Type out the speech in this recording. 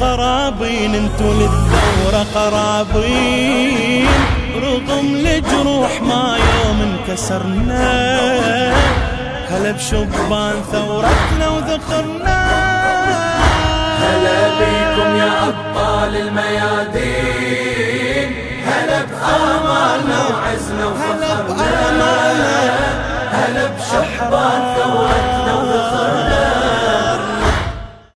قرابين انتو للثورة قرابين. رغم الجروح ما يوم انكسرنا هلا بشبان ثورتنا وذخرنا. هلا بيكم يا أبطال الميادين. هلا بآمالنا وعزنا وفخرنا. هلا بشبان ثورتنا